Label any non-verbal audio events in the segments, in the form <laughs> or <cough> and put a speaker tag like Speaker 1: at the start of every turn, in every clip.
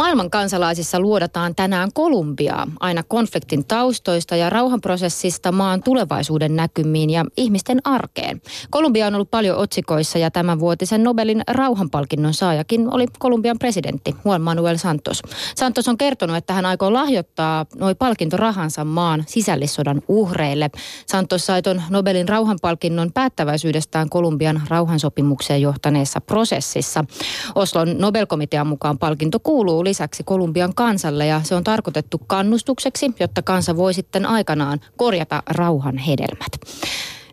Speaker 1: Maailman kansalaisissa luodataan tänään Kolumbiaa aina konfliktin taustoista ja rauhanprosessista maan tulevaisuuden näkymiin ja ihmisten arkeen. Kolumbia on ollut paljon otsikoissa ja tämän vuotisen Nobelin rauhanpalkinnon saajakin oli Kolumbian presidentti Juan Manuel Santos. Santos on kertonut, että hän aikoo lahjoittaa noin palkintorahansa maan sisällissodan uhreille. Santos sai ton Nobelin rauhanpalkinnon päättäväisyydestään Kolumbian rauhansopimukseen johtaneessa prosessissa. Oslon Nobelkomitean mukaan palkinto kuuluu lisäksi Kolumbian kansalle ja se on tarkoitettu kannustukseksi, jotta kansa voi sitten aikanaan korjata rauhan hedelmät.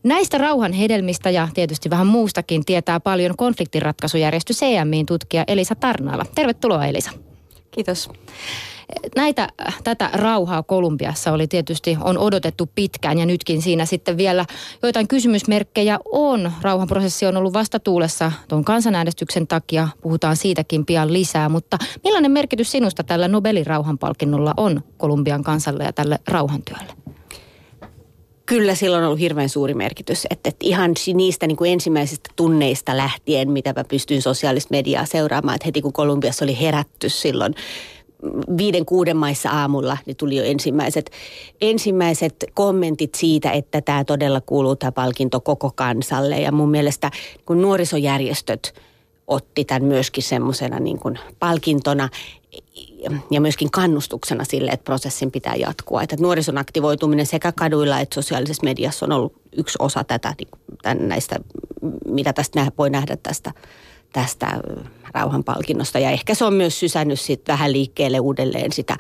Speaker 1: Näistä rauhan hedelmistä ja tietysti vähän muustakin tietää paljon konfliktinratkaisujärjestö CMIin tutkija Elisa Tarnaala. Tervetuloa Elisa.
Speaker 2: Kiitos.
Speaker 1: Näitä, tätä rauhaa Kolumbiassa oli tietysti, on odotettu pitkään ja nytkin siinä sitten vielä joitain kysymysmerkkejä on. Rauhanprosessi on ollut vastatuulessa tuon kansanäänestyksen takia, puhutaan siitäkin pian lisää, mutta millainen merkitys sinusta tällä Nobelin rauhanpalkinnolla on Kolumbian kansalle ja tälle rauhantyölle?
Speaker 2: Kyllä sillä on ollut hirveän suuri merkitys. Että, että ihan niistä niin kuin ensimmäisistä tunneista lähtien, mitä mä pystyin sosiaalista mediaa seuraamaan, että heti kun Kolumbiassa oli herätty silloin viiden kuuden maissa aamulla, niin tuli jo ensimmäiset, ensimmäiset kommentit siitä, että tämä todella kuuluu tämä palkinto koko kansalle. Ja mun mielestä kun nuorisojärjestöt otti tämän myöskin semmoisena niin kuin palkintona ja myöskin kannustuksena sille, että prosessin pitää jatkua. Että nuorison aktivoituminen sekä kaduilla että sosiaalisessa mediassa on ollut yksi osa tätä niin näistä, mitä tästä voi nähdä tästä tästä rauhanpalkinnosta. Ja ehkä se on myös sysännyt sit vähän liikkeelle uudelleen sitä,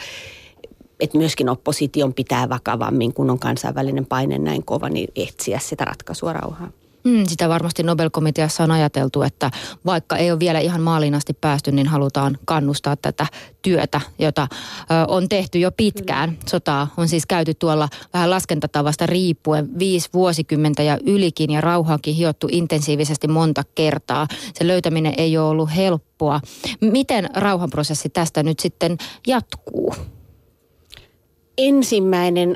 Speaker 2: että myöskin opposition pitää vakavammin, kun on kansainvälinen paine näin kova, niin etsiä sitä ratkaisua rauhaa.
Speaker 1: Mm, sitä varmasti Nobel-komiteassa on ajateltu, että vaikka ei ole vielä ihan maaliin asti päästy, niin halutaan kannustaa tätä työtä, jota ö, on tehty jo pitkään. Kyllä. Sotaa on siis käyty tuolla vähän laskentatavasta riippuen viisi vuosikymmentä ja ylikin ja rauhaakin hiottu intensiivisesti monta kertaa. Se löytäminen ei ole ollut helppoa. Miten rauhanprosessi tästä nyt sitten jatkuu?
Speaker 2: Ensimmäinen,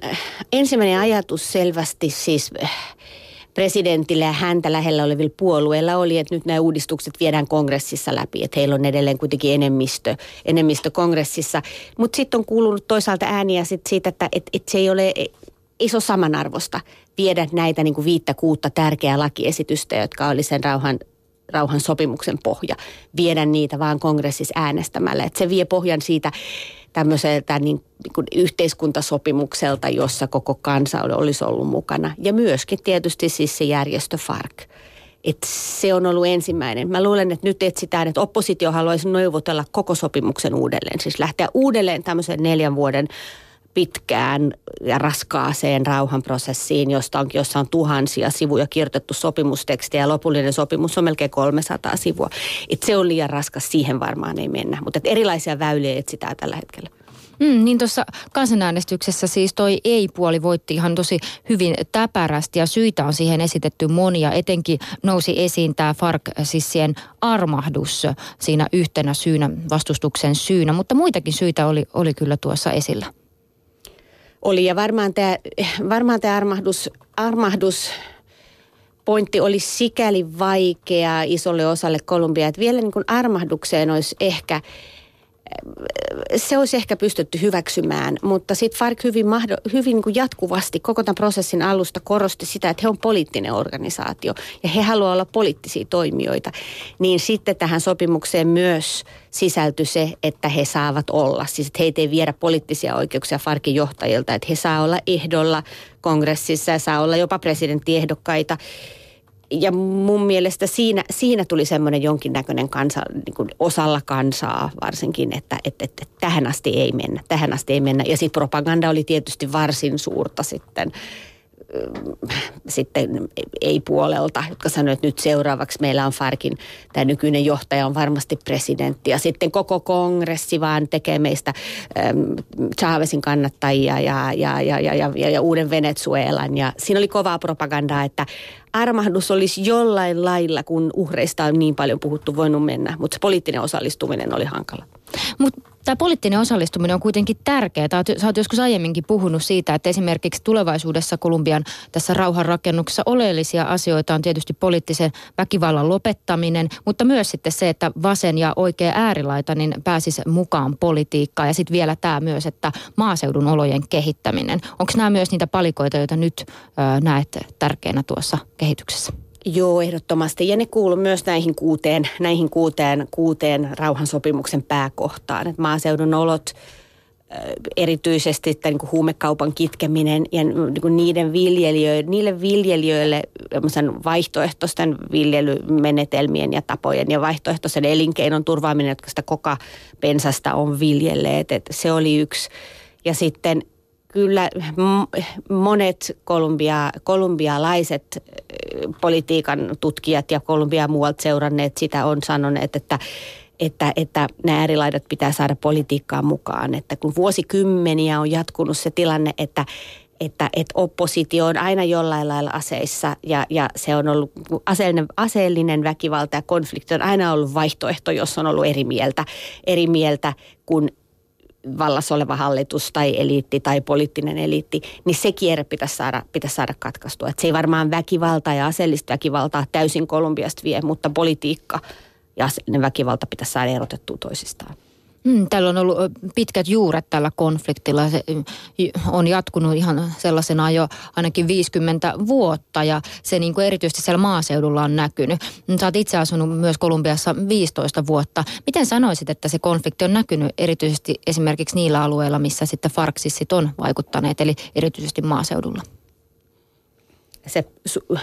Speaker 2: ensimmäinen ajatus selvästi siis presidentillä ja häntä lähellä olevilla puolueilla oli, että nyt nämä uudistukset viedään kongressissa läpi, että heillä on edelleen kuitenkin enemmistö, enemmistö kongressissa. Mutta sitten on kuulunut toisaalta ääniä sit siitä, että et, et se ei ole iso samanarvosta viedä näitä niin kuin viittä kuutta tärkeää lakiesitystä, jotka oli sen rauhan rauhan sopimuksen pohja, viedä niitä vaan kongressissa äänestämällä. Että se vie pohjan siitä tämmöiseltä niin, niin kuin yhteiskuntasopimukselta, jossa koko kansa olisi ollut mukana. Ja myöskin tietysti siis se järjestö FARC. Et se on ollut ensimmäinen. Mä luulen, että nyt etsitään, että oppositio haluaisi neuvotella koko sopimuksen uudelleen. Siis lähteä uudelleen tämmöisen neljän vuoden pitkään ja raskaaseen rauhanprosessiin, josta on, jossa on tuhansia sivuja kirjoitettu sopimustekstiä ja lopullinen sopimus on melkein 300 sivua. Et se on liian raskas, siihen varmaan ei mennä, mutta erilaisia väyliä etsitään tällä hetkellä.
Speaker 1: Mm, niin tuossa kansanäänestyksessä siis toi ei-puoli voitti ihan tosi hyvin täpärästi ja syitä on siihen esitetty monia. Etenkin nousi esiin tämä FARC-sissien armahdus siinä yhtenä syynä, vastustuksen syynä, mutta muitakin syitä oli, oli kyllä tuossa esillä
Speaker 2: oli. Ja varmaan tämä, varmaan tämä armahdus, armahdus pointti oli sikäli vaikea isolle osalle Kolumbiaa, että vielä niin kuin armahdukseen olisi ehkä – se olisi ehkä pystytty hyväksymään, mutta sitten FARC hyvin, mahdo, hyvin niin kuin jatkuvasti koko tämän prosessin alusta korosti sitä, että he on poliittinen organisaatio ja he haluavat olla poliittisia toimijoita. Niin sitten tähän sopimukseen myös sisältyi se, että he saavat olla, siis että heitä ei viedä poliittisia oikeuksia FARCin johtajilta, että he saa olla ehdolla kongressissa ja saa olla jopa presidenttiehdokkaita ja mun mielestä siinä, siinä tuli semmoinen jonkinnäköinen kansa, niin kuin osalla kansaa varsinkin, että, että, että tähän asti ei mennä, tähän asti ei mennä. Ja sitten propaganda oli tietysti varsin suurta sitten sitten ei-puolelta, jotka sanoivat, että nyt seuraavaksi meillä on Farkin, tämä nykyinen johtaja on varmasti presidentti. Ja sitten koko kongressi vaan tekee meistä ähm, Chavezin kannattajia ja, ja, ja, ja, ja, ja, ja uuden Venezuelan. Ja siinä oli kovaa propagandaa, että armahdus olisi jollain lailla, kun uhreista on niin paljon puhuttu, voinut mennä, mutta se poliittinen osallistuminen oli hankala.
Speaker 1: Mutta tämä poliittinen osallistuminen on kuitenkin tärkeää. Sä oot joskus aiemminkin puhunut siitä, että esimerkiksi tulevaisuudessa Kolumbian tässä rauhanrakennuksessa oleellisia asioita on tietysti poliittisen väkivallan lopettaminen, mutta myös sitten se, että vasen ja oikea äärilaita niin pääsisi mukaan politiikkaan. Ja sitten vielä tämä myös, että maaseudun olojen kehittäminen. Onko nämä myös niitä palikoita, joita nyt ö, näet tärkeänä tuossa kehityksessä?
Speaker 2: Joo, ehdottomasti. Ja ne kuuluu myös näihin kuuteen, näihin kuuteen, kuuteen rauhansopimuksen pääkohtaan. Et maaseudun olot, erityisesti että niin huumekaupan kitkeminen ja niin niiden viljelijöille, niille viljelijöille vaihtoehtoisten viljelymenetelmien ja tapojen ja vaihtoehtoisen elinkeinon turvaaminen, jotka sitä koko pensasta on viljelleet. että se oli yksi. Ja sitten kyllä monet kolumbia, kolumbialaiset politiikan tutkijat ja Kolumbia muualta seuranneet sitä on sanoneet, että että, että nämä äärilaidat pitää saada politiikkaan mukaan. Että kun vuosikymmeniä on jatkunut se tilanne, että, että, että oppositio on aina jollain lailla aseissa ja, ja se on ollut aseellinen, aseellinen väkivalta ja konflikti on aina ollut vaihtoehto, jos on ollut eri mieltä, eri mieltä kuin vallassa oleva hallitus tai eliitti tai poliittinen eliitti, niin se kierre pitäisi saada, pitäisi saada katkaistua. Et se ei varmaan väkivaltaa ja aseellista väkivaltaa täysin Kolumbiasta vie, mutta politiikka ja väkivalta pitäisi saada erotettua toisistaan.
Speaker 1: Mm, täällä on ollut pitkät juuret tällä konfliktilla. Se on jatkunut ihan sellaisena jo ainakin 50 vuotta ja se niin kuin erityisesti siellä maaseudulla on näkynyt. Sä oot itse asunut myös Kolumbiassa 15 vuotta. Miten sanoisit, että se konflikti on näkynyt erityisesti esimerkiksi niillä alueilla, missä sitten farksissit on vaikuttaneet, eli erityisesti maaseudulla?
Speaker 2: Se su-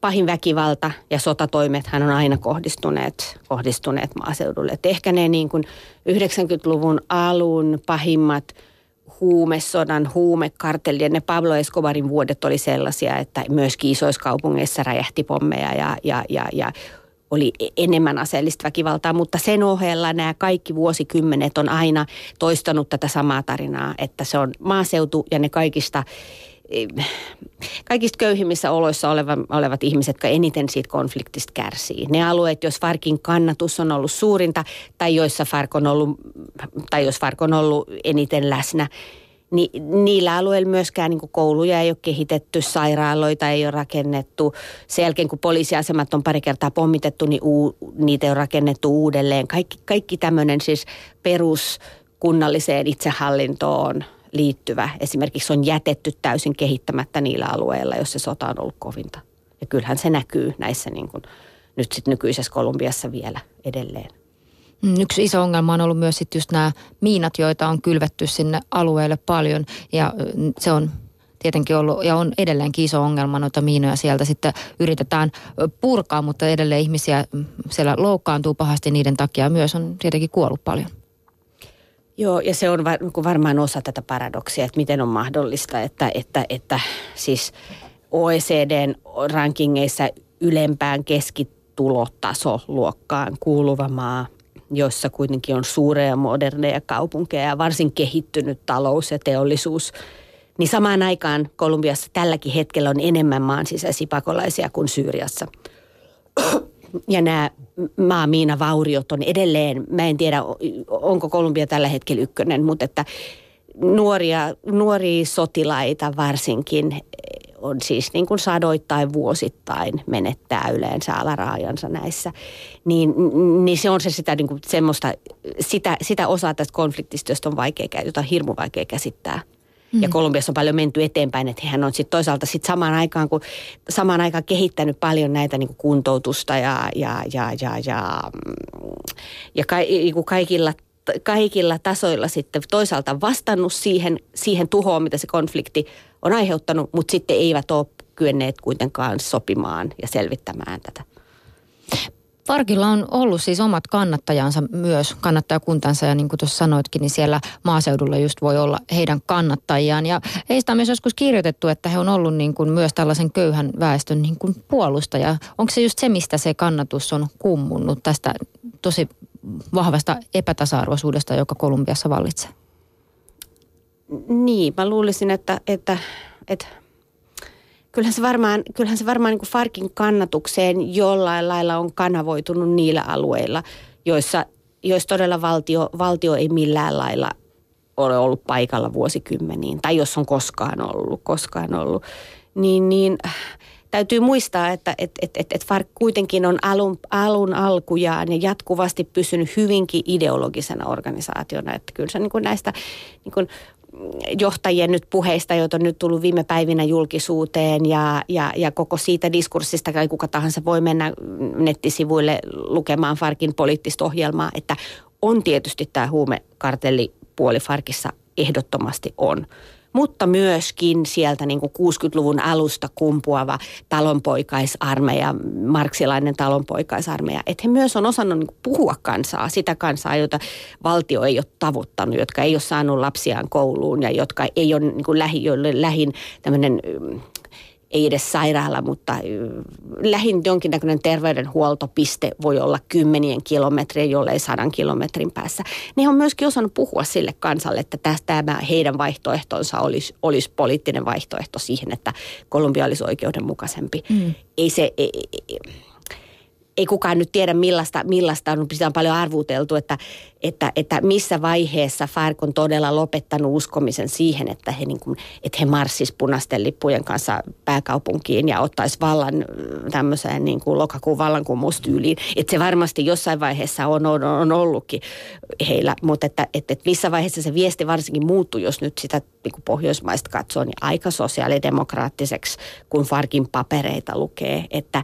Speaker 2: pahin väkivalta ja sotatoimet hän on aina kohdistuneet, kohdistuneet maaseudulle. Et ehkä ne niin kuin 90-luvun alun pahimmat huumesodan, huumekartellien, ne Pablo Escobarin vuodet oli sellaisia, että myös isoiskaupungeissa räjähti pommeja ja, ja, ja, ja oli enemmän aseellista väkivaltaa, mutta sen ohella nämä kaikki vuosikymmenet on aina toistanut tätä samaa tarinaa, että se on maaseutu ja ne kaikista kaikista köyhimmissä oloissa oleva, olevat ihmiset, jotka eniten siitä konfliktista kärsii. Ne alueet, jos Farkin kannatus on ollut suurinta tai joissa Fark on ollut, tai jos Fark on ollut eniten läsnä, niin niillä alueilla myöskään niin kouluja ei ole kehitetty, sairaaloita ei ole rakennettu. Sen jälkeen, kun poliisiasemat on pari kertaa pommitettu, niin uu, niitä on rakennettu uudelleen. Kaikki, kaikki tämmöinen siis peruskunnalliseen itsehallintoon – liittyvä esimerkiksi on jätetty täysin kehittämättä niillä alueilla, jos se sota on ollut kovinta. Ja kyllähän se näkyy näissä niin kuin, nyt sitten nykyisessä Kolumbiassa vielä edelleen.
Speaker 1: Mm, yksi iso ongelma on ollut myös sitten just nämä miinat, joita on kylvetty sinne alueelle paljon ja se on tietenkin ollut ja on edelleenkin iso ongelma noita miinoja sieltä sitten yritetään purkaa, mutta edelleen ihmisiä siellä loukkaantuu pahasti niiden takia myös on tietenkin kuollut paljon.
Speaker 2: Joo, ja se on niin varmaan osa tätä paradoksia, että miten on mahdollista, että, että, että siis OECDn rankingeissa ylempään keskitulotasoluokkaan kuuluva maa, jossa kuitenkin on suuria moderneja kaupunkeja ja varsin kehittynyt talous ja teollisuus, niin samaan aikaan Kolumbiassa tälläkin hetkellä on enemmän maan sisäisiä pakolaisia kuin Syyriassa ja nämä maamiinavauriot on edelleen, mä en tiedä onko Kolumbia tällä hetkellä ykkönen, mutta että nuoria, nuoria sotilaita varsinkin on siis niin kuin sadoittain vuosittain menettää yleensä alaraajansa näissä, niin, niin se on se sitä, niin kuin semmoista, sitä, sitä osaa tästä konfliktista, josta on vaikea, jota on hirmu vaikea käsittää. Mm. Ja Kolumbiassa on paljon menty eteenpäin, että hän on sitten toisaalta sit samaan aikaan, kun, samaan aikaan kehittänyt paljon näitä niin kuin kuntoutusta ja, ja, ja, ja, ja, ja ka, niin kuin kaikilla kaikilla tasoilla sitten toisaalta vastannut siihen, siihen tuhoon, mitä se konflikti on aiheuttanut, mutta sitten eivät ole kyenneet kuitenkaan sopimaan ja selvittämään tätä.
Speaker 1: Farkilla on ollut siis omat kannattajansa myös, kannattajakuntansa ja niin kuin tuossa sanoitkin, niin siellä maaseudulla just voi olla heidän kannattajiaan. Ja heistä on myös joskus kirjoitettu, että he on ollut niin kuin myös tällaisen köyhän väestön niin kuin puolustaja. Onko se just se, mistä se kannatus on kummunnut tästä tosi vahvasta epätasa-arvoisuudesta, joka Kolumbiassa vallitsee?
Speaker 2: Niin, mä luulisin, että, että, että kyllähän se varmaan, kyllähän se varmaan niin kuin Farkin kannatukseen jollain lailla on kanavoitunut niillä alueilla, joissa, joissa todella valtio, valtio ei millään lailla ole ollut paikalla vuosikymmeniin, tai jos on koskaan ollut, koskaan ollut, niin, niin täytyy muistaa, että et, et, et, et FARC kuitenkin on alun, alun alkujaan ja jatkuvasti pysynyt hyvinkin ideologisena organisaationa. Että kyllä se niin kuin näistä niin kuin johtajien nyt puheista, joita on nyt tullut viime päivinä julkisuuteen ja, ja, ja koko siitä diskurssista, kai kuka tahansa voi mennä nettisivuille lukemaan Farkin poliittista ohjelmaa, että on tietysti tämä huumekartelli puoli Farkissa ehdottomasti on mutta myöskin sieltä niin kuin 60-luvun alusta kumpuava talonpoikaisarmeija, marksilainen talonpoikaisarmeija, että he myös on osannut niin puhua kansaa, sitä kansaa, jota valtio ei ole tavoittanut, jotka ei ole saanut lapsiaan kouluun ja jotka ei ole niin kuin lähi, joille lähin tämmöinen ei edes sairaala, mutta lähin jonkinnäköinen terveydenhuoltopiste voi olla kymmenien kilometriä, jollei sadan kilometrin päässä. Ne on myöskin osannut puhua sille kansalle, että tämä heidän vaihtoehtonsa olisi, olisi poliittinen vaihtoehto siihen, että Kolumbia olisi oikeudenmukaisempi. Mm. Ei se... Ei, ei, ei kukaan nyt tiedä millaista, millaista on, sitä on paljon arvuteltu, että, että, että missä vaiheessa FARC on todella lopettanut uskomisen siihen, että he, niin kuin, että he marssis punaisten lippujen kanssa pääkaupunkiin ja ottaisi vallan tämmöiseen niin kuin lokakuun vallankumoustyyliin. Että se varmasti jossain vaiheessa on, on, on ollutkin heillä, mutta että, että, että missä vaiheessa se viesti varsinkin muuttui, jos nyt sitä niin kuin pohjoismaista katsoo, niin aika sosiaalidemokraattiseksi, kun Farkin papereita lukee, että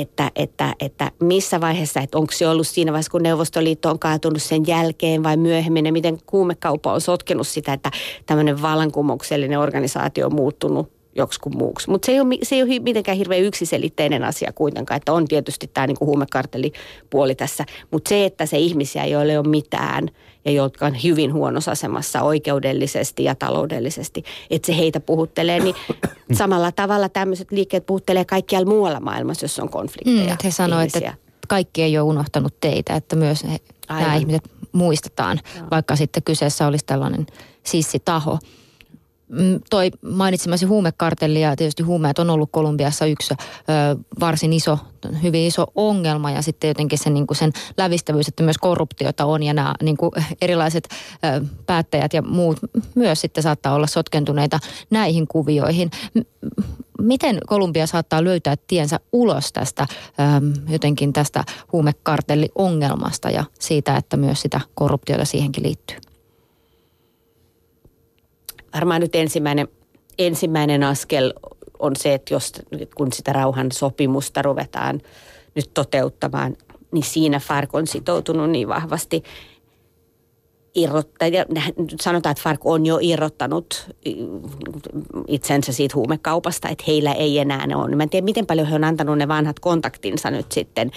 Speaker 2: että, että, että missä vaiheessa, että onko se ollut siinä vaiheessa, kun Neuvostoliitto on kaatunut sen jälkeen vai myöhemmin, ja miten kuumekauppa on sotkenut sitä, että tämmöinen vallankumouksellinen organisaatio on muuttunut joksikun muuksi. Mutta se, se ei ole mitenkään hirveän yksiselitteinen asia kuitenkaan, että on tietysti tämä niinku huumekartellipuoli tässä. Mutta se, että se ihmisiä, joille ei ole mitään ja jotka on hyvin huonossa asemassa oikeudellisesti ja taloudellisesti, että se heitä puhuttelee, niin <coughs> samalla tavalla tämmöiset liikkeet puhuttelee kaikkialla muualla maailmassa, jos on konflikteja. Mm,
Speaker 1: he sanoivat, että kaikki ei ole unohtanut teitä, että myös he, nämä ihmiset muistetaan, Joo. vaikka sitten kyseessä olisi tällainen sissitaho. Mm, toi mainitsemasi huumekartelli ja tietysti huumeet on ollut Kolumbiassa yksi ö, varsin iso, hyvin iso ongelma ja sitten jotenkin se, niin kuin sen lävistävyys, että myös korruptiota on ja nämä niin kuin <laughs> erilaiset ö, päättäjät ja muut myös sitten saattaa olla sotkentuneita näihin kuvioihin. Miten Kolumbia saattaa löytää tiensä ulos tästä ö, jotenkin tästä huumekartelliongelmasta ja siitä, että myös sitä korruptiota siihenkin liittyy?
Speaker 2: Varmaan nyt ensimmäinen, ensimmäinen askel on se, että jos, kun sitä rauhan sopimusta ruvetaan nyt toteuttamaan, niin siinä FARC on sitoutunut niin vahvasti irrottaa, sanotaan, että FARC on jo irrottanut itsensä siitä huumekaupasta, että heillä ei enää ne ole. Mä en tiedä, miten paljon he on antanut ne vanhat kontaktinsa nyt sitten,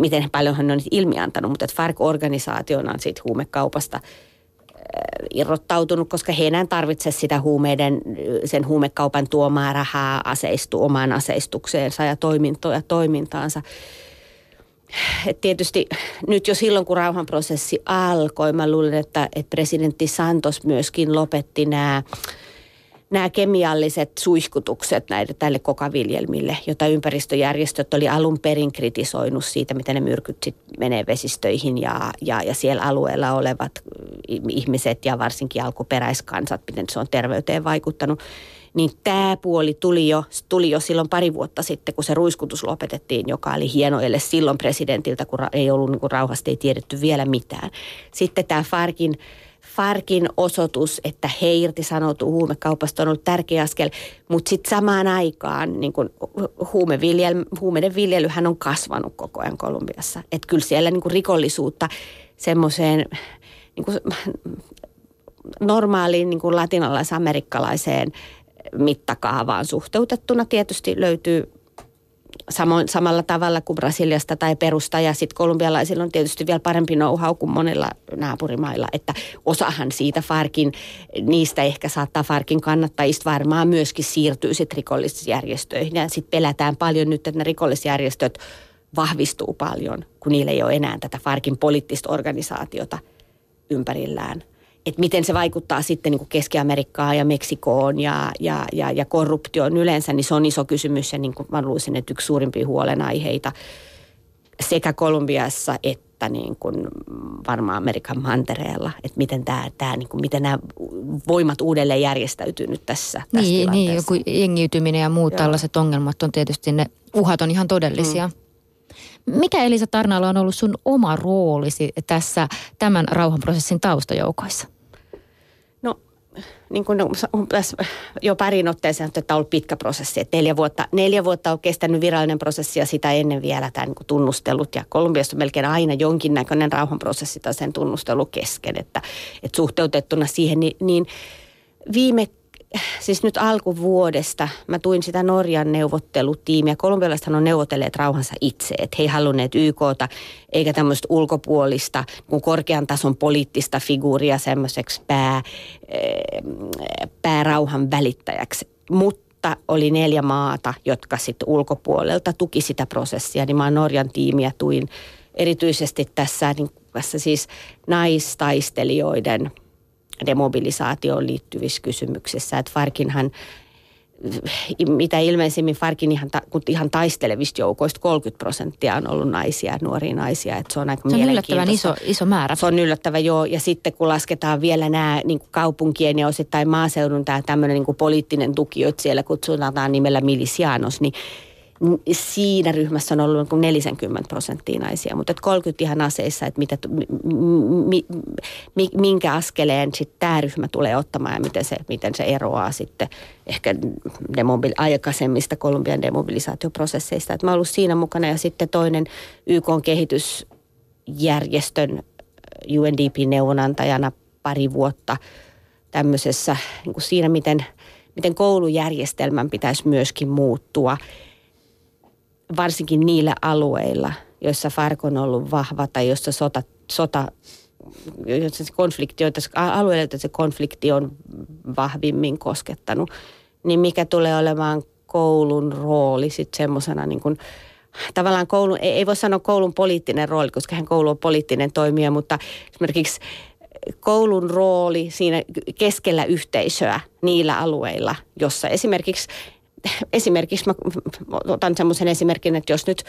Speaker 2: miten paljon he on ilmiantanut, mutta että FARC-organisaationa on siitä huumekaupasta – irrottautunut, koska he enää tarvitse sitä huumeiden, sen huumekaupan tuomaa rahaa aseistu omaan aseistukseensa ja toimintoja toimintaansa. Et tietysti nyt jo silloin, kun rauhanprosessi alkoi, mä luulen, että, että presidentti Santos myöskin lopetti nämä nämä kemialliset suihkutukset näille, tälle kokaviljelmille, jota ympäristöjärjestöt oli alun perin kritisoinut siitä, miten ne myrkyt sit menee vesistöihin ja, ja, ja siellä alueella olevat ihmiset ja varsinkin alkuperäiskansat, miten se on terveyteen vaikuttanut. Niin tämä puoli tuli jo, tuli jo silloin pari vuotta sitten, kun se ruiskutus lopetettiin, joka oli hieno ele silloin presidentiltä, kun ei ollut niin kuin rauhasta, ei tiedetty vielä mitään. Sitten tämä Farkin Farkin osoitus, että he irtisanoutuu huumekaupasta on ollut tärkeä askel, mutta sitten samaan aikaan niin kun huumeviljely, huumeiden viljelyhän on kasvanut koko ajan Kolumbiassa. Että kyllä siellä niin rikollisuutta semmoiseen niin normaaliin niin latinalais-amerikkalaiseen mittakaavaan suhteutettuna tietysti löytyy samoin, samalla tavalla kuin Brasiliasta tai Perusta. Ja sitten kolumbialaisilla on tietysti vielä parempi know-how kuin monilla naapurimailla. Että osahan siitä Farkin, niistä ehkä saattaa Farkin kannattajista varmaan myöskin siirtyy sitten rikollisjärjestöihin. Ja sitten pelätään paljon nyt, että ne rikollisjärjestöt vahvistuu paljon, kun niillä ei ole enää tätä Farkin poliittista organisaatiota ympärillään. Että miten se vaikuttaa sitten niin kuin Keski-Amerikkaan ja Meksikoon ja, ja, ja, ja korruptioon yleensä, niin se on iso kysymys ja niin kuin mä luulisin, että yksi suurimpia huolenaiheita sekä Kolumbiassa että niin kuin varmaan Amerikan mantereella, että miten, tämä, tämä, niin kuin, miten nämä voimat uudelleen järjestäytyy nyt tässä, tässä
Speaker 1: Niin, niin joku jengiytyminen ja muut Joo. tällaiset ongelmat on tietysti ne uhat on ihan todellisia. Mm. Mikä Elisa Tarnalla on ollut sun oma roolisi tässä tämän rauhanprosessin taustajoukoissa?
Speaker 2: Niin kuin tässä jo parin otteeseen että on ollut pitkä prosessi. Että neljä, vuotta, neljä vuotta on kestänyt virallinen prosessi ja sitä ennen vielä tämä niin tunnustelut. Ja Kolumbiassa on melkein aina jonkinnäköinen rauhanprosessi tai sen tunnustelu kesken. Että, että suhteutettuna siihen, niin, niin viime siis nyt alkuvuodesta mä tuin sitä Norjan neuvottelutiimiä. Kolumbialaisethan on neuvotelleet rauhansa itse, että he ei halunneet YKta eikä tämmöistä ulkopuolista kun korkean tason poliittista figuuria semmoiseksi pää, eh, päärauhan välittäjäksi. Mutta oli neljä maata, jotka sitten ulkopuolelta tuki sitä prosessia, niin mä Norjan tiimiä tuin erityisesti tässä, niin tässä siis naistaistelijoiden – demobilisaatioon liittyvissä kysymyksissä. Että Farkinhan mitä ilmeisimmin Farkin ihan, ta, ihan taistelevista joukoista 30 prosenttia on ollut naisia, nuoria naisia. Että se on aika
Speaker 1: se on yllättävän iso, iso määrä.
Speaker 2: Se on yllättävän joo. Ja sitten kun lasketaan vielä nämä niin kuin kaupunkien ja osittain maaseudun tämä tämmöinen niin kuin poliittinen tuki, joita siellä kutsutaan nimellä milisianos, niin siinä ryhmässä on ollut 40 prosenttia naisia, mutta 30 ihan aseissa, että mitä, mi, mi, minkä askeleen sitten tämä ryhmä tulee ottamaan ja miten se, miten se eroaa sitten ehkä demobil, aikaisemmista Kolumbian demobilisaatioprosesseista. Että mä ollut siinä mukana ja sitten toinen YK kehitysjärjestön UNDP-neuvonantajana pari vuotta tämmöisessä niin siinä, miten, miten koulujärjestelmän pitäisi myöskin muuttua – varsinkin niillä alueilla, joissa FARC on ollut vahva tai jossa sota, sota jossa se konflikti, joita, alueilla, joita se konflikti on vahvimmin koskettanut, niin mikä tulee olemaan koulun rooli sitten semmoisena niin kuin, tavallaan koulun, ei, ei voi sanoa koulun poliittinen rooli, koska hän koulu on poliittinen toimija, mutta esimerkiksi koulun rooli siinä keskellä yhteisöä niillä alueilla, jossa esimerkiksi <laughs> esimerkiksi mä otan semmoisen esimerkin, että jos nyt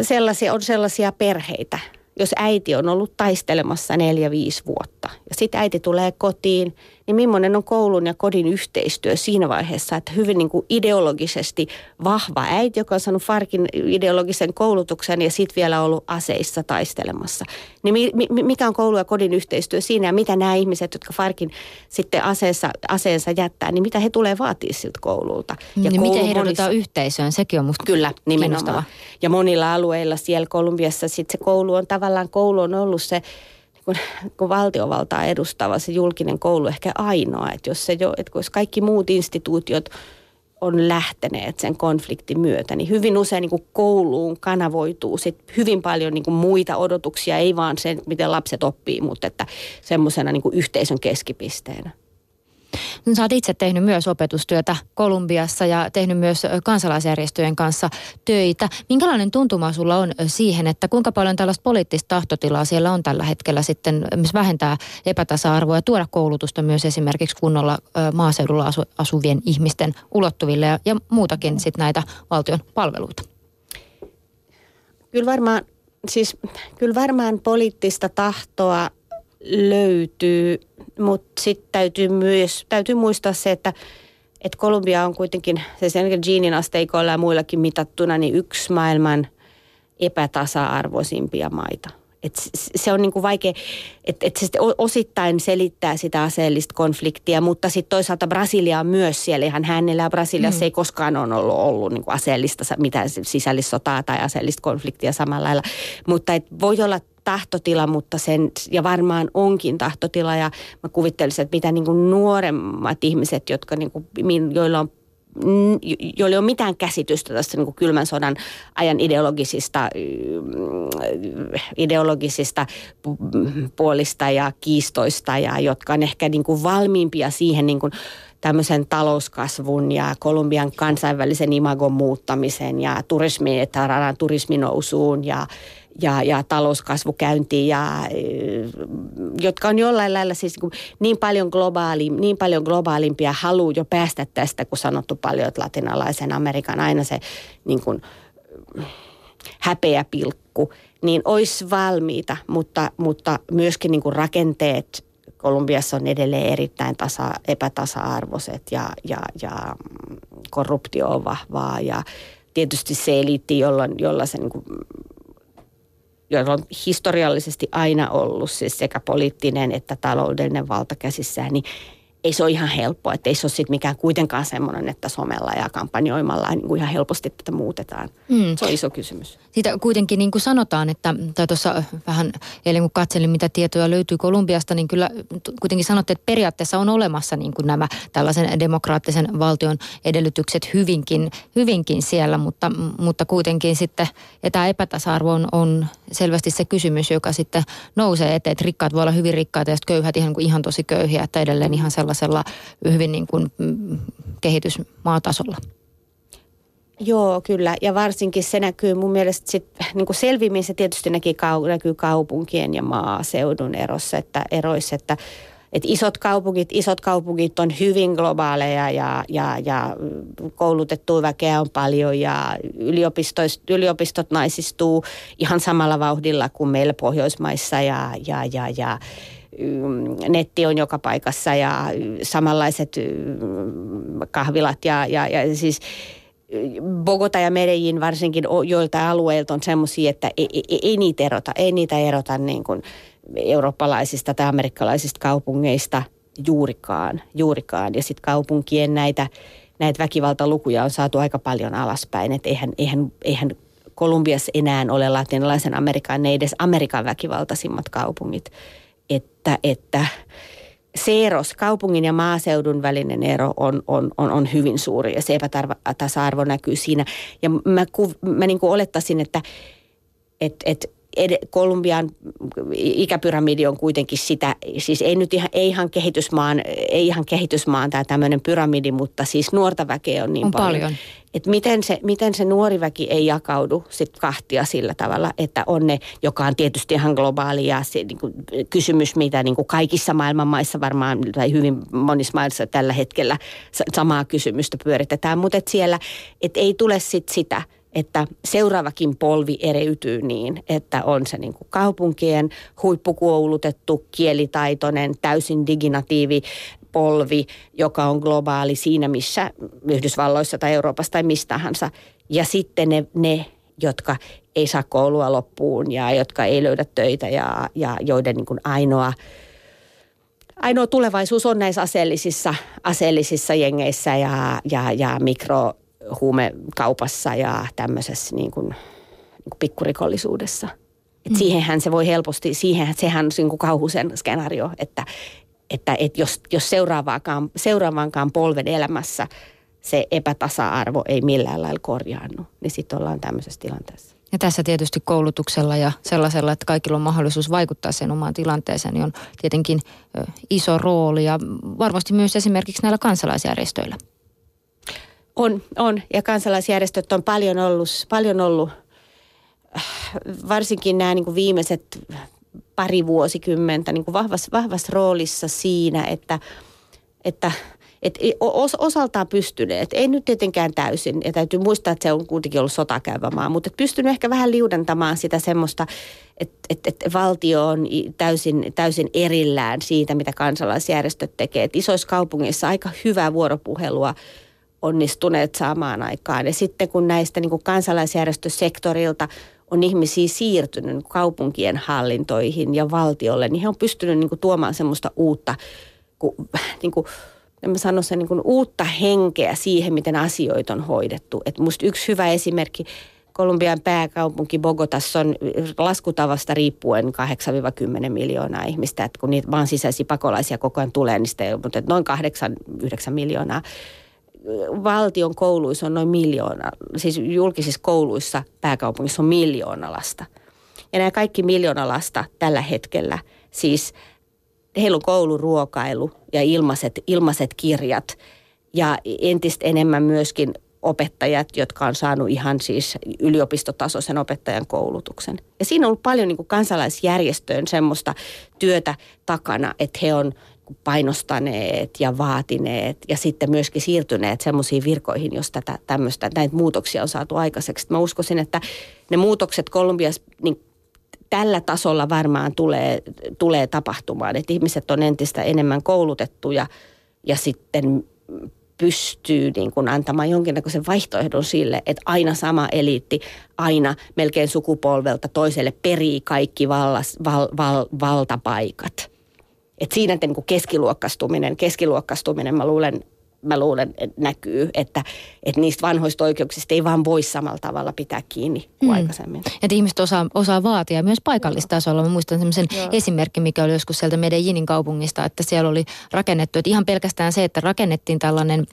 Speaker 2: sellaisia, on sellaisia perheitä, jos äiti on ollut taistelemassa neljä-viisi vuotta ja sitten äiti tulee kotiin, niin millainen on koulun ja kodin yhteistyö siinä vaiheessa, että hyvin niin kuin ideologisesti vahva äiti, joka on saanut Farkin ideologisen koulutuksen ja sitten vielä ollut aseissa taistelemassa. Niin mi, mi, mikä on koulu ja kodin yhteistyö siinä ja mitä nämä ihmiset, jotka Farkin sitten aseessa, aseensa jättää, niin mitä he tulee vaatia siltä koululta.
Speaker 1: Ja niin miten heidät monissa... yhteisöön, sekin on musta
Speaker 2: Kyllä, nimenomaan. Ja monilla alueilla siellä Kolumbiassa sitten se koulu on tavallaan, koulu on ollut se kun, kun valtiovaltaa edustava se julkinen koulu ehkä ainoa. Että jos, se jo, että jos kaikki muut instituutiot on lähteneet sen konfliktin myötä, niin hyvin usein niin kuin kouluun kanavoituu sit hyvin paljon niin kuin muita odotuksia, ei vaan sen, miten lapset oppii, mutta että semmoisena niin yhteisön keskipisteenä.
Speaker 1: Sä oot itse tehnyt myös opetustyötä Kolumbiassa ja tehnyt myös kansalaisjärjestöjen kanssa töitä. Minkälainen tuntuma sulla on siihen, että kuinka paljon tällaista poliittista tahtotilaa siellä on tällä hetkellä sitten myös vähentää epätasa-arvoa ja tuoda koulutusta myös esimerkiksi kunnolla maaseudulla asu, asuvien ihmisten ulottuville ja, ja muutakin sitten näitä valtion palveluita?
Speaker 2: Kyllä varmaan, siis kyllä varmaan poliittista tahtoa löytyy, mutta sitten täytyy myös täytyy muistaa se, että et Kolumbia on kuitenkin, se sen Jeanin asteikoilla ja muillakin mitattuna, niin yksi maailman epätasa-arvoisimpia maita. Et se on niinku vaikea, että et se osittain selittää sitä aseellista konfliktia, mutta sitten toisaalta Brasilia on myös siellä ihan hänellä ja Brasiliassa mm. ei koskaan ole ollut, ollut niinku aseellista mitään sisällissotaa tai aseellista konfliktia samalla lailla. Mutta et voi olla tahtotila, mutta sen, ja varmaan onkin tahtotila, ja mä kuvittelisin, että mitä niin kuin nuoremmat ihmiset, jotka niin kuin, joilla on joilla ei ole mitään käsitystä tästä niin kylmän sodan ajan ideologisista, ideologisista puolista ja kiistoista, ja jotka on ehkä niin kuin valmiimpia siihen niin kuin tämmöisen talouskasvun ja Kolumbian kansainvälisen imagon muuttamisen ja turismi, turisminousuun ja, ja, ja talouskasvu käyntiin, ja, jotka on jollain lailla siis niin, niin, paljon globaali, niin paljon globaalimpia haluaa jo päästä tästä, kun sanottu paljon, että latinalaisen Amerikan aina se niin kuin, häpeä pilkku, niin olisi valmiita, mutta, mutta myöskin niin kuin rakenteet Kolumbiassa on edelleen erittäin tasa, epätasa-arvoiset ja, ja, ja korruptio on vahvaa ja tietysti se eliitti, jolla, jolla se niin joilla on historiallisesti aina ollut siis sekä poliittinen että taloudellinen valta käsissään, niin ei se ole ihan helppoa, että ei se ole sitten mikään kuitenkaan semmoinen, että somella ja kampanjoimalla niin kuin ihan helposti tätä muutetaan. Mm. Se on iso kysymys.
Speaker 1: Siitä kuitenkin niin kuin sanotaan, että, tai tuossa vähän eilen kun katselin, mitä tietoja löytyy Kolumbiasta, niin kyllä kuitenkin sanotte, että periaatteessa on olemassa niin kuin nämä tällaisen demokraattisen valtion edellytykset hyvinkin, hyvinkin siellä, mutta, mutta kuitenkin sitten ja tämä epätasa-arvo on, on selvästi se kysymys, joka sitten nousee eteen, että rikkaat voi olla hyvin rikkaita ja sitten köyhät ihan, ihan tosi köyhiä, että edelleen ihan sellaisella hyvin niin kuin mm, kehitysmaatasolla.
Speaker 2: Joo, kyllä. Ja varsinkin se näkyy mun mielestä sit, niin kuin selvimmin se tietysti näkyy, näkyy kaupunkien ja maaseudun erossa, että eroissa, että että isot kaupungit, isot kaupungit on hyvin globaaleja ja, ja, ja koulutettua väkeä on paljon ja yliopistot naisistuu ihan samalla vauhdilla kuin meillä Pohjoismaissa ja, ja, ja, ja netti on joka paikassa ja samanlaiset kahvilat ja, ja, ja siis Bogota ja Medellin varsinkin joilta alueilta on semmoisia, että ei, ei, ei niitä erota, ei niitä erota niin kuin eurooppalaisista tai amerikkalaisista kaupungeista juurikaan. juurikaan. Ja sitten kaupunkien näitä, näitä väkivaltalukuja on saatu aika paljon alaspäin. Että eihän, eihän, eihän Kolumbiassa enää ole latinalaisen Amerikan, ne edes Amerikan väkivaltaisimmat kaupungit. Että, että se ero, kaupungin ja maaseudun välinen ero on, on, on, on hyvin suuri ja se epätasa-arvo näkyy siinä. Ja mä, mä niin kuin olettaisin, että et, et Kolumbian ikäpyramidi on kuitenkin sitä, siis ei nyt ihan, ei ihan kehitysmaan, ei ihan kehitysmaan tämä tämmöinen pyramidi, mutta siis nuorta väkeä on niin on paljon. paljon. Et miten, se, miten se nuori väki ei jakaudu sit kahtia sillä tavalla, että on ne, joka on tietysti ihan globaali ja se niin kuin, kysymys, mitä niin kuin kaikissa maailman maissa varmaan, tai hyvin monissa maissa tällä hetkellä samaa kysymystä pyöritetään, mutta et siellä, et ei tule sit sitä – että seuraavakin polvi ereytyy niin, että on se niin kuin kaupunkien huippukoulutettu, kielitaitoinen, täysin diginatiivi polvi, joka on globaali siinä, missä Yhdysvalloissa tai Euroopassa tai mistähänsä. Ja sitten ne, ne jotka ei saa koulua loppuun ja jotka ei löydä töitä ja, ja joiden niin kuin ainoa, ainoa tulevaisuus on näissä aseellisissa, aseellisissa jengeissä ja, ja, ja mikro huumekaupassa ja tämmöisessä niin kuin, niin kuin pikkurikollisuudessa. Et mm. Siihenhän se voi helposti, siihen, sehän on niin kuin kauhuisen skenaario, että, että, että jos, jos seuraavaankaan, seuraavaankaan polven elämässä se epätasa-arvo ei millään lailla korjaannu, niin sitten ollaan tämmöisessä tilanteessa.
Speaker 1: Ja tässä tietysti koulutuksella ja sellaisella, että kaikilla on mahdollisuus vaikuttaa sen omaan tilanteeseen, niin on tietenkin iso rooli ja varmasti myös esimerkiksi näillä kansalaisjärjestöillä.
Speaker 2: On, on. Ja kansalaisjärjestöt on paljon ollut, paljon ollut varsinkin nämä niin kuin viimeiset pari vuosikymmentä niin kuin vahvassa, vahvassa roolissa siinä, että, että et os, osaltaan pystyneet, ei nyt tietenkään täysin, ja täytyy muistaa, että se on kuitenkin ollut sotakäyvä maa, mutta pystynyt ehkä vähän liudentamaan sitä semmoista, että et, et valtio on täysin, täysin erillään siitä, mitä kansalaisjärjestöt tekee. Et isoissa kaupungeissa aika hyvää vuoropuhelua onnistuneet saamaan aikaan. Ja sitten kun näistä niin kuin kansalaisjärjestösektorilta on ihmisiä siirtynyt niin kaupunkien hallintoihin ja valtiolle, niin he on pystynyt niin kuin tuomaan semmoista uutta, <sniffs> niin kuin, mä sanoisin, niin kuin uutta henkeä siihen, miten asioita on hoidettu. Et musta yksi hyvä esimerkki, Kolumbian pääkaupunki Bogotassa on laskutavasta riippuen 8-10 miljoonaa ihmistä. Et kun niitä maan sisäisiä pakolaisia koko ajan tulee, niin sitä ei, mutta noin 8-9 miljoonaa valtion kouluissa on noin miljoona, siis julkisissa kouluissa pääkaupungissa on miljoona lasta. Ja nämä kaikki miljoona lasta tällä hetkellä, siis heillä on kouluruokailu ja ilmaiset, ilmaiset kirjat ja entistä enemmän myöskin opettajat, jotka on saanut ihan siis yliopistotasoisen opettajan koulutuksen. Ja siinä on ollut paljon niin kuin kansalaisjärjestöön semmoista työtä takana, että he on painostaneet ja vaatineet ja sitten myöskin siirtyneet semmoisiin virkoihin, jos tätä tämmöistä, näitä muutoksia on saatu aikaiseksi. Mä uskoisin, että ne muutokset Kolumbiassa niin tällä tasolla varmaan tulee, tulee tapahtumaan, että ihmiset on entistä enemmän koulutettuja ja sitten pystyy niin kuin antamaan jonkinnäköisen vaihtoehdon sille, että aina sama eliitti, aina melkein sukupolvelta toiselle perii kaikki vallas, val, val, valtapaikat. Et siinä niin kuin keskiluokkastuminen, keskiluokkastuminen mä luulen mä luulen, että näkyy, että, että niistä vanhoista oikeuksista ei vaan voi samalla tavalla pitää kiinni kuin mm. aikaisemmin.
Speaker 1: Että ihmiset osaa, osaa vaatia myös paikallistasolla. Mä muistan semmoisen esimerkki, mikä oli joskus sieltä Medellinin kaupungista, että siellä oli rakennettu, että ihan pelkästään se, että rakennettiin tällainen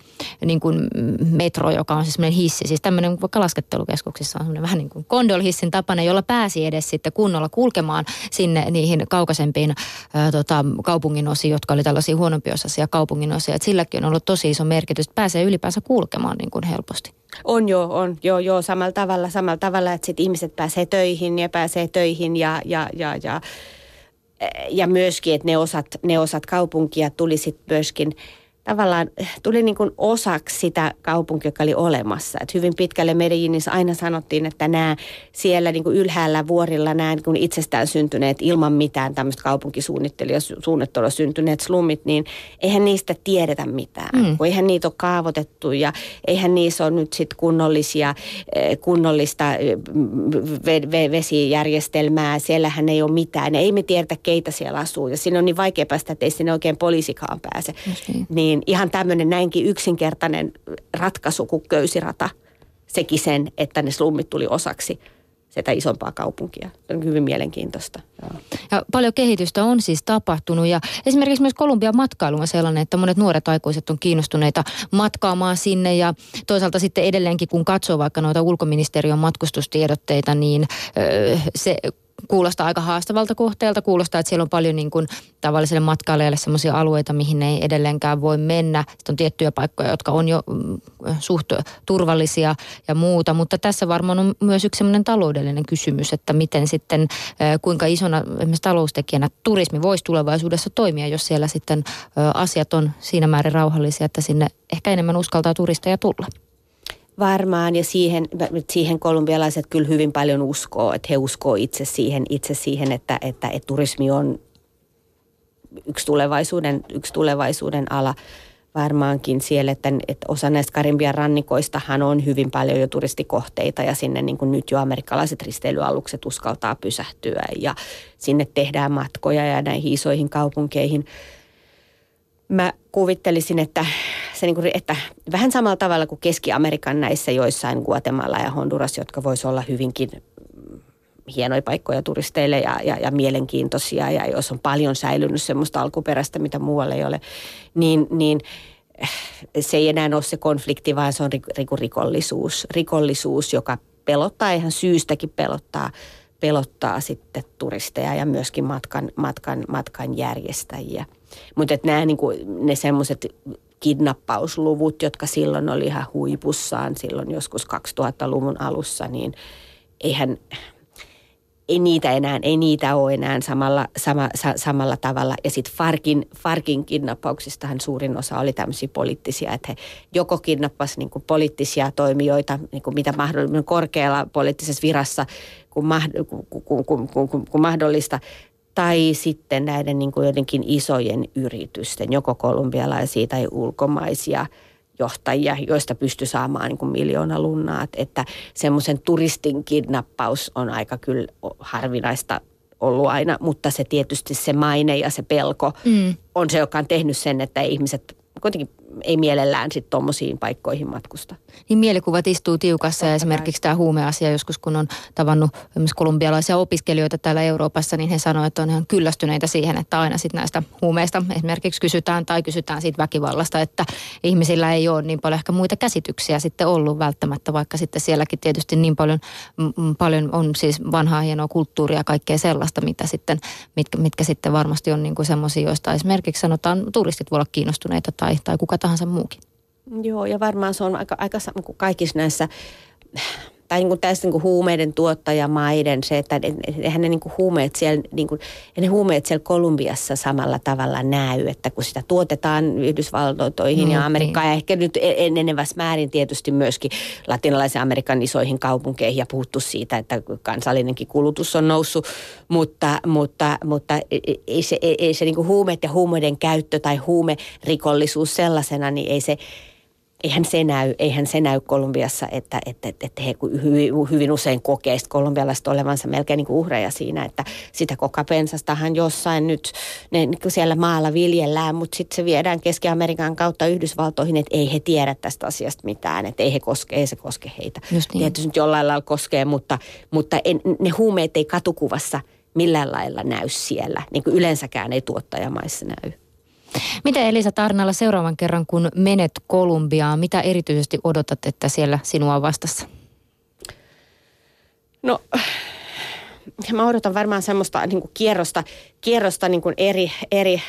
Speaker 1: niin kuin metro, joka on siis semmoinen hissi, siis tämmöinen vaikka laskettelukeskuksissa on vähän niin kuin kondolhissin tapainen, jolla pääsi edes sitten kunnolla kulkemaan sinne niihin kaukaisempiin ää, tota, kaupungin osiin, jotka oli tällaisia huonompiosaisia kaupungin osia. Että silläkin on ollut tosi iso merkitys, että pääsee ylipäänsä kulkemaan niin kuin helposti.
Speaker 2: On jo, on joo, joo, samalla tavalla, samalla tavalla, että sit ihmiset pääsee töihin ja pääsee töihin ja, ja, ja, ja, ja myöskin, että ne osat, ne osat kaupunkia tuli sitten myöskin – tavallaan tuli niin kuin osaksi sitä kaupunkia, joka oli olemassa. Et hyvin pitkälle Medellinissä aina sanottiin, että nämä siellä niin kuin ylhäällä vuorilla nämä niin kuin itsestään syntyneet ilman mitään tämmöistä kaupunkisuunnittelua suunnittelua syntyneet slummit, niin eihän niistä tiedetä mitään. Mm. Kun eihän niitä ole kaavoitettu ja eihän niissä ole nyt sitten kunnollisia, eh, kunnollista eh, vesijärjestelmää. Siellähän ei ole mitään. Ei me tiedetä, keitä siellä asuu. Ja siinä on niin vaikea päästä, että ei sinne oikein poliisikaan pääse. Niin. niin niin ihan tämmöinen näinkin yksinkertainen ratkaisu kuin köysirata sekin sen, että ne slummit tuli osaksi sitä isompaa kaupunkia. Se on hyvin mielenkiintoista.
Speaker 1: Ja paljon kehitystä on siis tapahtunut ja esimerkiksi myös Kolumbian matkailu on sellainen, että monet nuoret aikuiset on kiinnostuneita matkaamaan sinne ja toisaalta sitten edelleenkin kun katsoo vaikka noita ulkoministeriön matkustustiedotteita, niin se kuulostaa aika haastavalta kohteelta. Kuulostaa, että siellä on paljon niin kuin tavalliselle matkailijalle sellaisia alueita, mihin ei edelleenkään voi mennä. Sitten on tiettyjä paikkoja, jotka on jo mm, suht turvallisia ja muuta. Mutta tässä varmaan on myös yksi sellainen taloudellinen kysymys, että miten sitten, kuinka isona esimerkiksi taloustekijänä turismi voisi tulevaisuudessa toimia, jos siellä sitten asiat on siinä määrin rauhallisia, että sinne ehkä enemmän uskaltaa turisteja tulla.
Speaker 2: Varmaan ja siihen, siihen kolumbialaiset kyllä hyvin paljon uskoo, että he uskoo itse siihen, itse siihen että, että, että turismi on yksi tulevaisuuden, yksi tulevaisuuden ala varmaankin siellä, että, että osa näistä Karimbian rannikoistahan on hyvin paljon jo turistikohteita ja sinne niin kuin nyt jo amerikkalaiset risteilyalukset uskaltaa pysähtyä ja sinne tehdään matkoja ja näihin isoihin kaupunkeihin – mä kuvittelisin, että, se niin kuin, että vähän samalla tavalla kuin Keski-Amerikan näissä joissain Guatemala ja Honduras, jotka voisi olla hyvinkin hienoja paikkoja turisteille ja, ja, ja mielenkiintoisia ja jos on paljon säilynyt semmoista alkuperäistä, mitä muualle ei ole, niin, niin se ei enää ole se konflikti, vaan se on rikollisuus. Rikollisuus, joka pelottaa, ihan syystäkin pelottaa, pelottaa sitten turisteja ja myöskin matkan, matkan, matkan järjestäjiä. Mutta nämä niinku, ne semmoiset kidnappausluvut, jotka silloin oli ihan huipussaan silloin joskus 2000-luvun alussa, niin eihän, ei niitä enää, ei niitä ole enää samalla, sama, sa, samalla tavalla. Ja sitten Farkin, Farkin kidnappauksistahan suurin osa oli tämmöisiä poliittisia, että he joko kidnappasivat niin poliittisia toimijoita, niin kuin mitä mahdollista korkealla poliittisessa virassa kuin, kuin, kuin, kuin, kuin, kuin mahdollista, tai sitten näiden niin kuin jotenkin isojen yritysten, joko kolumbialaisia tai ulkomaisia johtajia, joista pystyy saamaan niin kuin miljoona lunnaa. Että semmoisen turistin kidnappaus on aika kyllä harvinaista ollut aina, mutta se tietysti se maine ja se pelko mm. on se, joka on tehnyt sen, että ihmiset kuitenkin ei mielellään sitten tuommoisiin paikkoihin matkusta.
Speaker 1: Niin mielikuvat istuu tiukassa Totta ja esimerkiksi tämä huumeasia joskus, kun on tavannut esimerkiksi kolumbialaisia opiskelijoita täällä Euroopassa, niin he sanoivat, että on ihan kyllästyneitä siihen, että aina sitten näistä huumeista esimerkiksi kysytään tai kysytään siitä väkivallasta, että ihmisillä ei ole niin paljon ehkä muita käsityksiä sitten ollut välttämättä, vaikka sitten sielläkin tietysti niin paljon, m- paljon on siis vanhaa hienoa kulttuuria ja kaikkea sellaista, mitä sitten, mitkä, mitkä sitten varmasti on niin kuin semmoisia, joista esimerkiksi sanotaan turistit voi olla kiinnostuneita tai, tai kuka tahansa muukin.
Speaker 2: Joo, ja varmaan se on aika, aika kuin kaikissa näissä tai niin kuin tässä niin kuin huumeiden tuottajamaiden se, että eihän ne niin kuin huumeet siellä, niin kuin, ne huumeet siellä Kolumbiassa samalla tavalla näy, että kun sitä tuotetaan Yhdysvaltoihin mm, ja Amerikkaan niin. ja ehkä nyt e-, enenevässä määrin tietysti myöskin latinalaisen Amerikan isoihin kaupunkeihin ja puhuttu siitä, että kansallinenkin kulutus on noussut, mutta, mutta, mutta e-, e-, ei se, ei, ei se niin kuin huumeet ja huumeiden käyttö tai huumerikollisuus sellaisena, niin ei se eihän se näy, eihän se näy Kolumbiassa, että, että, että he hyvin, hyvin usein kokee kolumbialaiset olevansa melkein niin kuin uhreja siinä, että sitä kokapensastahan jossain nyt ne niin siellä maalla viljellään, mutta sitten se viedään Keski-Amerikan kautta Yhdysvaltoihin, että ei he tiedä tästä asiasta mitään, että ei, he koske, ei se koske heitä. Just niin. Tietysti nyt jollain lailla koskee, mutta, mutta en, ne huumeet ei katukuvassa millään lailla näy siellä, niin kuin yleensäkään ei tuottajamaissa näy.
Speaker 1: Miten Elisa Tarnalla seuraavan kerran, kun menet Kolumbiaan, mitä erityisesti odotat, että siellä sinua on vastassa?
Speaker 2: No, mä odotan varmaan semmoista niin kuin kierrosta, kierrosta niin kuin eri, eri,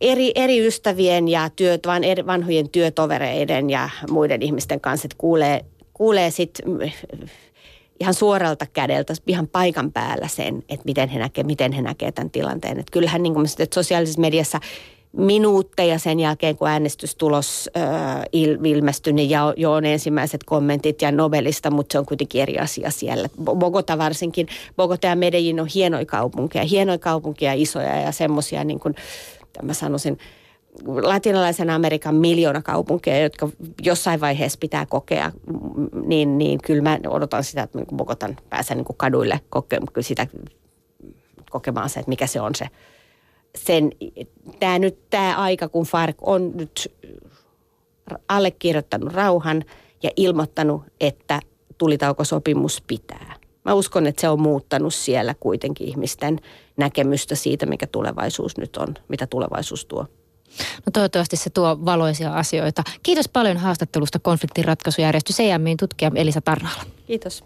Speaker 2: eri, eri ystävien ja työt, vaan eri vanhojen työtovereiden ja muiden ihmisten kanssa, että kuulee, kuulee sitten ihan suoralta kädeltä, ihan paikan päällä sen, että miten he näkee, miten he näkee tämän tilanteen. Että kyllähän niin kuin että sosiaalisessa mediassa minuutteja sen jälkeen, kun äänestystulos äh, ilmestyi, niin jo, jo on ensimmäiset kommentit ja Nobelista, mutta se on kuitenkin eri asia siellä. Bogota varsinkin, Bogota ja Medellin on hienoja kaupunkeja, hienoja kaupunkeja, isoja ja semmoisia, niin kuin mä sanoisin, latinalaisen Amerikan miljoona kaupunkeja, jotka jossain vaiheessa pitää kokea, niin, niin kyllä mä odotan sitä, että Bogotan pääsee niin kaduille koke, sitä kokemaan se, että mikä se on se. Sen, tämä nyt tämä aika, kun Fark on nyt allekirjoittanut rauhan ja ilmoittanut, että tulitaukosopimus pitää. Mä uskon, että se on muuttanut siellä kuitenkin ihmisten näkemystä siitä, mikä tulevaisuus nyt on, mitä tulevaisuus tuo.
Speaker 1: No toivottavasti se tuo valoisia asioita. Kiitos paljon haastattelusta konfliktin ratkaisujärjestö CMIin tutkija Elisa Tarnala.
Speaker 2: Kiitos.